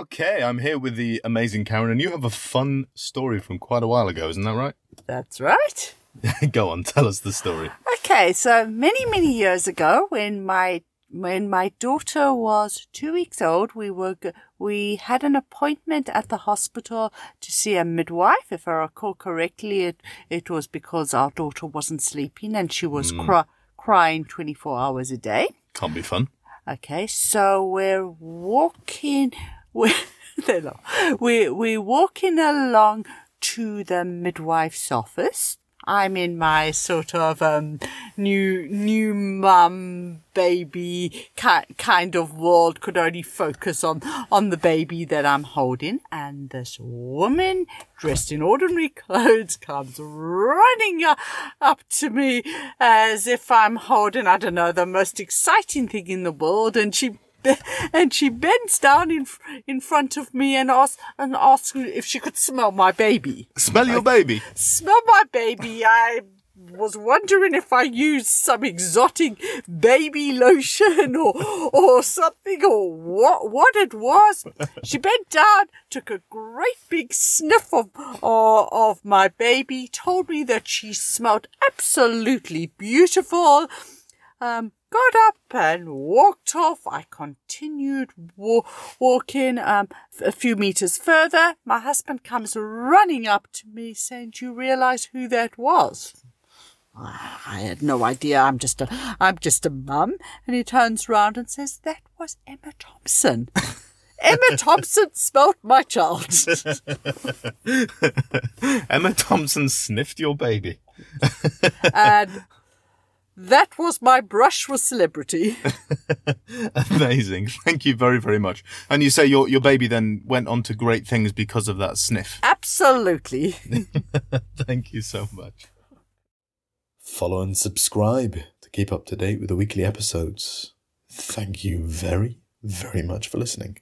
Okay, I'm here with the amazing Carron, and you have a fun story from quite a while ago, isn't that right? That's right. Go on, tell us the story. Okay, so many, many years ago, when my when my daughter was two weeks old, we were we had an appointment at the hospital to see a midwife. If I recall correctly, it it was because our daughter wasn't sleeping and she was hmm. cry, crying twenty four hours a day. Can't be fun. Okay, so we're walking. We're, we're, we're walking along to the midwife's office. I'm in my sort of um, new new mum baby ki- kind of world. Could only focus on on the baby that I'm holding, and this woman dressed in ordinary clothes comes running up to me as if I'm holding I don't know the most exciting thing in the world, and she and she bends down in in front of me and asks and asks if she could smell my baby. Smell your baby. Smell my baby. I was wondering if I used some exotic baby lotion or or something or what what it was. She bent down, took a great big sniff of of, of my baby, told me that she smelled absolutely beautiful. Um, got up and walked off. I continued wa- walking um, a few meters further. My husband comes running up to me saying, Do you realize who that was? I had no idea. I'm just a, I'm just a mum. And he turns round and says, That was Emma Thompson. Emma Thompson smelt my child. Emma Thompson sniffed your baby. and that was my brush with celebrity. Amazing. Thank you very, very much. And you say your your baby then went on to great things because of that sniff. Absolutely. Thank you so much. Follow and subscribe to keep up to date with the weekly episodes. Thank you very, very much for listening.